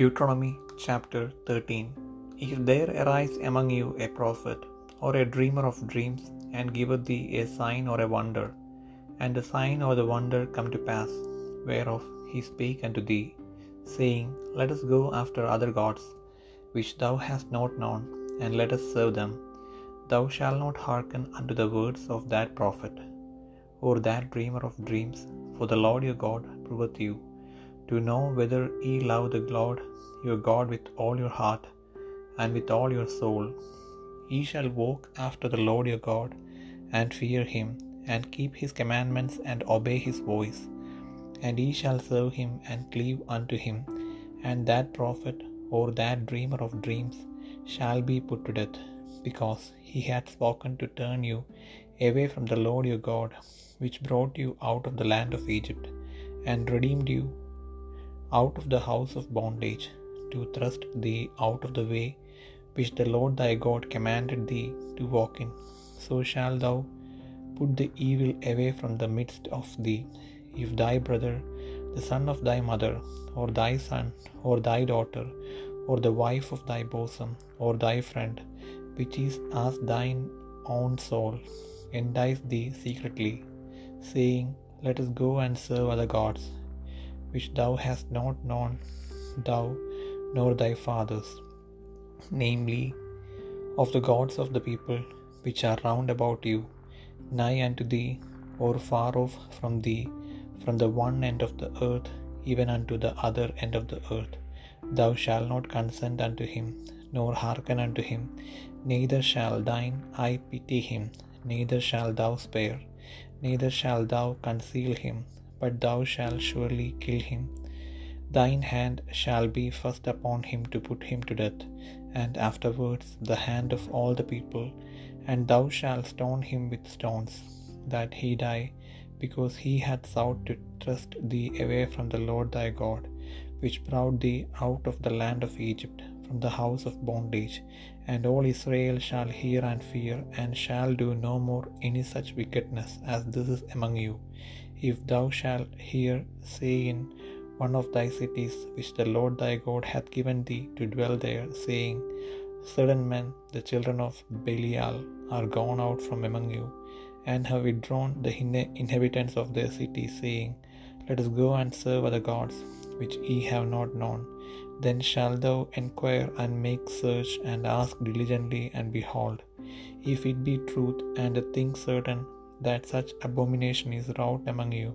Deuteronomy chapter 13 If there arise among you a prophet or a dreamer of dreams, and giveth thee a sign or a wonder, and the sign or the wonder come to pass, whereof he spake unto thee, saying, Let us go after other gods, which thou hast not known, and let us serve them, thou shalt not hearken unto the words of that prophet, or that dreamer of dreams, for the Lord your God proveth you to know whether ye love the Lord your God with all your heart and with all your soul. Ye shall walk after the Lord your God, and fear him, and keep his commandments, and obey his voice. And ye shall serve him, and cleave unto him, and that prophet or that dreamer of dreams shall be put to death, because he hath spoken to turn you away from the Lord your God, which brought you out of the land of Egypt, and redeemed you out of the house of bondage, to thrust thee out of the way which the Lord thy God commanded thee to walk in. So shalt thou put the evil away from the midst of thee. If thy brother, the son of thy mother, or thy son, or thy daughter, or the wife of thy bosom, or thy friend, which is as thine own soul, entice thee secretly, saying, Let us go and serve other gods, which thou hast not known, thou nor thy fathers, namely, of the gods of the people which are round about you, nigh unto thee, or far off from thee, from the one end of the earth even unto the other end of the earth. Thou shalt not consent unto him, nor hearken unto him, neither shall thine eye pity him, neither shalt thou spare, neither shalt thou conceal him, but thou shalt surely kill him. Thine hand shall be first upon him to put him to death, and afterwards the hand of all the people, and thou shalt stone him with stones, that he die, because he hath sought to thrust thee away from the Lord thy God, which brought thee out of the land of Egypt, from the house of bondage. And all Israel shall hear and fear, and shall do no more any such wickedness as this is among you. If thou shalt hear say in one of thy cities, which the Lord thy God hath given thee to dwell there, saying, Certain men, the children of Belial, are gone out from among you, and have withdrawn the inhabitants of their city, saying, Let us go and serve other gods, which ye have not known. Then shalt thou enquire and make search, and ask diligently, and behold, if it be truth and a thing certain that such abomination is wrought among you,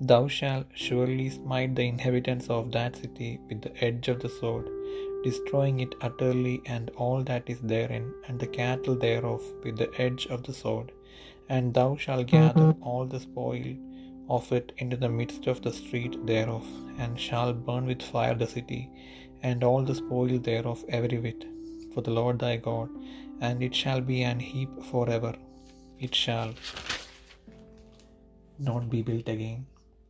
thou shalt surely smite the inhabitants of that city with the edge of the sword, destroying it utterly and all that is therein, and the cattle thereof with the edge of the sword. And thou shalt mm-hmm. gather all the spoil of it into the midst of the street thereof, and shalt burn with fire the city, and all the spoil thereof every whit, for the Lord thy God, and it shall be an heap for ever. It shall not be built again,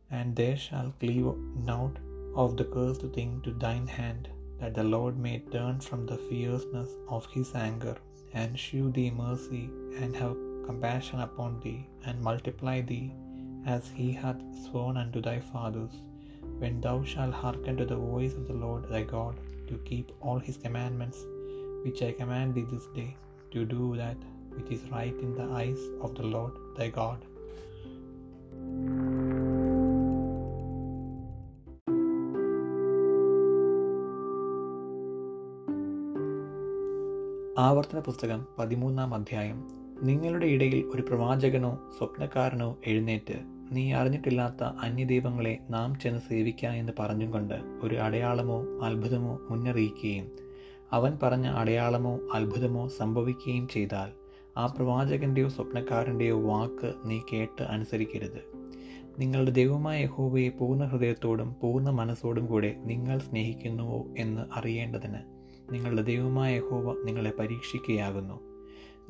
and there shall cleave out of the cursed thing to thine hand, that the Lord may turn from the fierceness of his anger, and shew thee mercy, and have compassion upon thee, and multiply thee, as he hath sworn unto thy fathers, when thou shalt hearken to the voice of the Lord thy God, to keep all his commandments, which I command thee this day, to do that which is right in the eyes of the Lord thy God. ആവർത്തന പുസ്തകം പതിമൂന്നാം അധ്യായം നിങ്ങളുടെ ഇടയിൽ ഒരു പ്രവാചകനോ സ്വപ്നക്കാരനോ എഴുന്നേറ്റ് നീ അറിഞ്ഞിട്ടില്ലാത്ത അന്യദൈവങ്ങളെ നാം ചെന്ന് സേവിക്ക എന്ന് പറഞ്ഞും കൊണ്ട് ഒരു അടയാളമോ അത്ഭുതമോ മുന്നറിയിക്കുകയും അവൻ പറഞ്ഞ അടയാളമോ അത്ഭുതമോ സംഭവിക്കുകയും ചെയ്താൽ ആ പ്രവാചകന്റെയോ സ്വപ്നക്കാരന്റെയോ വാക്ക് നീ കേട്ട് അനുസരിക്കരുത്. നിങ്ങളുടെ ദൈവമായ യഹോവയെ പൂർണ ഹൃദയത്തോടും പൂർണ മനസ്സോടും കൂടെ നിങ്ങൾ സ്നേഹിക്കുന്നുവോ എന്ന് അറിയേണ്ടതിന് നിങ്ങളുടെ ദൈവമായ യഹോവ നിങ്ങളെ പരീക്ഷിക്കുകയാകുന്നു.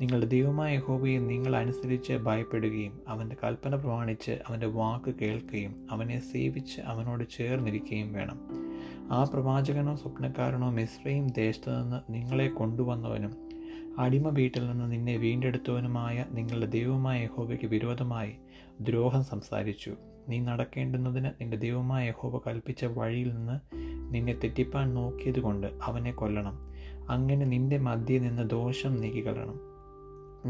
നിങ്ങളുടെ ദൈവമായ യഹോവയെ നിങ്ങൾ അനുസരിച്ച് ഭയപ്പെടുകയും അവന്റെ കൽപ്പന പ്രമാണിച്ച് അവന്റെ വാക്ക് കേൾക്കുകയും അവനെ സേവിച്ച് അവനോട് ചേർന്നിരിക്കുകയും വേണം. ആ പ്രവാചകനോ സ്വപ്നക്കാരനോ മിശ്രയും ദേശത്തു നിന്ന് നിങ്ങളെ കൊണ്ടുവന്നവനും അടിമ വീട്ടിൽ നിന്ന് നിന്നെ വീണ്ടെടുത്തവനുമായ നിങ്ങളുടെ ദൈവമായ യഹോവയ്ക്ക് വിരോധമായി ദ്രോഹം സംസാരിച്ചു. നീ നടക്കേണ്ടുന്നതിന് നിന്റെ ദൈവമായ യഹോവ കൽപ്പിച്ച വഴിയിൽ നിന്ന് നിന്നെ തെറ്റിപ്പാൻ നോക്കിയതുകൊണ്ട് അവനെ കൊല്ലണം. അങ്ങനെ നിന്റെ മധ്യേ നിന്ന് ദോഷം നീക്കിക്കളയണം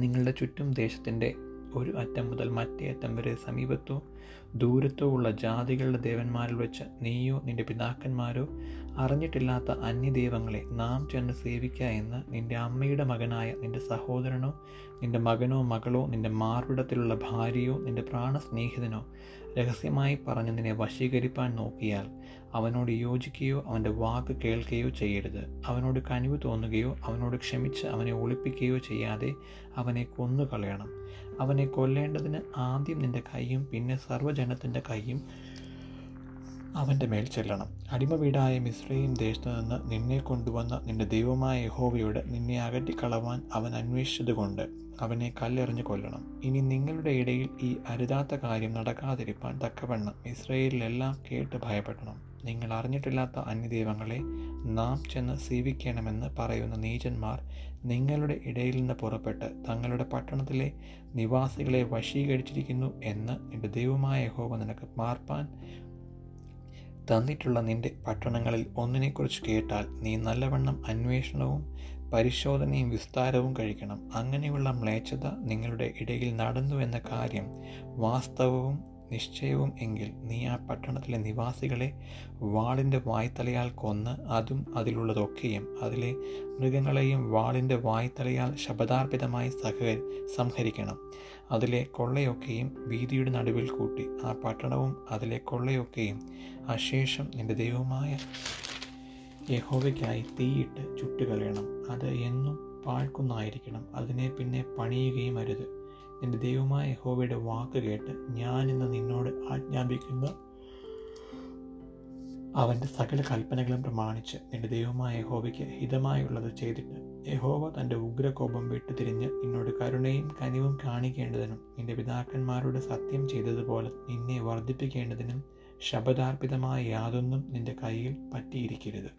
നിങ്ങളുടെ ചുറ്റും ദേശത്തിന്റെ ഒരു അറ്റം മുതൽ മറ്റേ അറ്റം വരെ സമീപത്തോ ദൂരത്തോ ഉള്ള ജാതികളുടെ ദേവന്മാരിൽ വെച്ച് നീയോ നിന്റെ പിതാക്കന്മാരോ അറിഞ്ഞിട്ടില്ലാത്ത അന്യദൈവങ്ങളെ നാം ചെന്ന് സേവിക്കുക എന്ന് നിന്റെ അമ്മയുടെ മകനായ നിന്റെ സഹോദരനോ നിന്റെ മകനോ മകളോ നിന്റെ മാർവിടത്തിലുള്ള ഭാര്യയോ നിന്റെ പ്രാണസ്നേഹിതനോ രഹസ്യമായി പറഞ്ഞ് നിന്നെ വശീകരിപ്പാൻ നോക്കിയാൽ അവനോട് യോജിക്കുകയോ അവന്റെ വാക്ക് കേൾക്കുകയോ ചെയ്യരുത്. അവനോട് കനിവ് തോന്നുകയോ അവനോട് ക്ഷമിച്ച് അവനെ ഒളിപ്പിക്കുകയോ ചെയ്യാതെ അവനെ കൊന്നുകളയണം. അവനെ കൊല്ലേണ്ടതിന് ആദ്യം നിന്റെ കൈയും പിന്നെ സർവജനത്തിന്റെ കൈയും അവന്റെ മേൽ ചെല്ലണം. അടിമ വീടായ മിശ്രയും ദേശത്തു നിന്ന് നിന്നെ കൊണ്ടുവന്ന നിന്റെ ദൈവമായ യഹോവയോട് നിന്നെ അകറ്റിക്കളവാൻ അവൻ അന്വേഷിച്ചതുകൊണ്ട് അവനെ കല്ലെറിഞ്ഞു കൊല്ലണം. ഇനി നിങ്ങളുടെ ഇടയിൽ ഈ അരുതാത്ത കാര്യം നടക്കാതിരിപ്പാൻ തക്കവണ്ണം ഇസ്രയേലിലെല്ലാം കേട്ട് ഭയപ്പെടണം. നിങ്ങൾ അറിഞ്ഞിട്ടില്ലാത്ത അന്യദൈവങ്ങളെ നാം ചെന്ന് സേവിക്കണമെന്ന് പറയുന്ന നീചന്മാർ നിങ്ങളുടെ ഇടയിൽ നിന്ന് പുറപ്പെട്ട് തങ്ങളുടെ പട്ടണത്തിലെ നിവാസികളെ വശീകരിച്ചിരിക്കുന്നു എന്ന് നിന്റെ ദൈവമായ യഹോവ നിനക്ക് മാർപ്പാൻ തന്നിട്ടുള്ള നിന്റെ പട്ടണങ്ങളിൽ ഒന്നിനെക്കുറിച്ച് കേട്ടാൽ നീ നല്ലവണ്ണം അന്വേഷണവും പരിശോധനയും വിസ്താരവും കഴിക്കണം. അങ്ങനെയുള്ള മ്ലേച്ഛത നിങ്ങളുടെ ഇടയിൽ നടന്നു എന്ന കാര്യം വാസ്തവവും നിശ്ചയവും എങ്കിൽ നീ ആ പട്ടണത്തിലെ നിവാസികളെ വാളിന്റെ വായ്ത്തലയാൽ കൊന്ന് അതും അതിലുള്ളതൊക്കെയും അതിലെ മൃഗങ്ങളെയും വാളിന്റെ വായ്ത്തലയാൽ ശബദാർപ്പിതമായി സഹ സംഹരിക്കണം. അതിലെ കൊള്ളയൊക്കെയും വീതിയുടെ നടുവിൽ കൂട്ടി. ആ പട്ടണവും അതിലെ കൊള്ളയൊക്കെയും അശേഷം നിന്റെ ദൈവമായ യഹോവയ്ക്കായി തീയിട്ട് ചുട്ടുകളയണം. അത് എന്നും പാഴ്ക്കുന്നായിരിക്കണം അതിനെ പിന്നെ പണിയുകയും അരുത്. നിന്റെ ദൈവമായ യഹോവയുടെ വാക്ക് കേട്ട് ഞാൻ ഞാനിന്ന് നിന്നോട് ആജ്ഞാപിക്കുന്ന. അവന്റെ സകല കൽപ്പനകളും പ്രമാണിച്ച് നിന്റെ ദൈവമായ യഹോവയ്ക്ക് ഹിതമായുള്ളത് ചെയ്തിട്ട് യഹോവ തന്റെ ഉഗ്രകോപം വിട്ടുതിരിഞ്ഞ് നിന്നോട് കരുണയും കനിവും കാണിക്കേണ്ടതിനും നിന്റെ പിതാക്കന്മാരോട് സത്യം ചെയ്തതുപോലെ നിന്നെ വർദ്ധിപ്പിക്കേണ്ടതിനും ശബദാർപ്പിതമായ യാതൊന്നും നിന്റെ കയ്യിൽ പറ്റിയിരിക്കരുത്.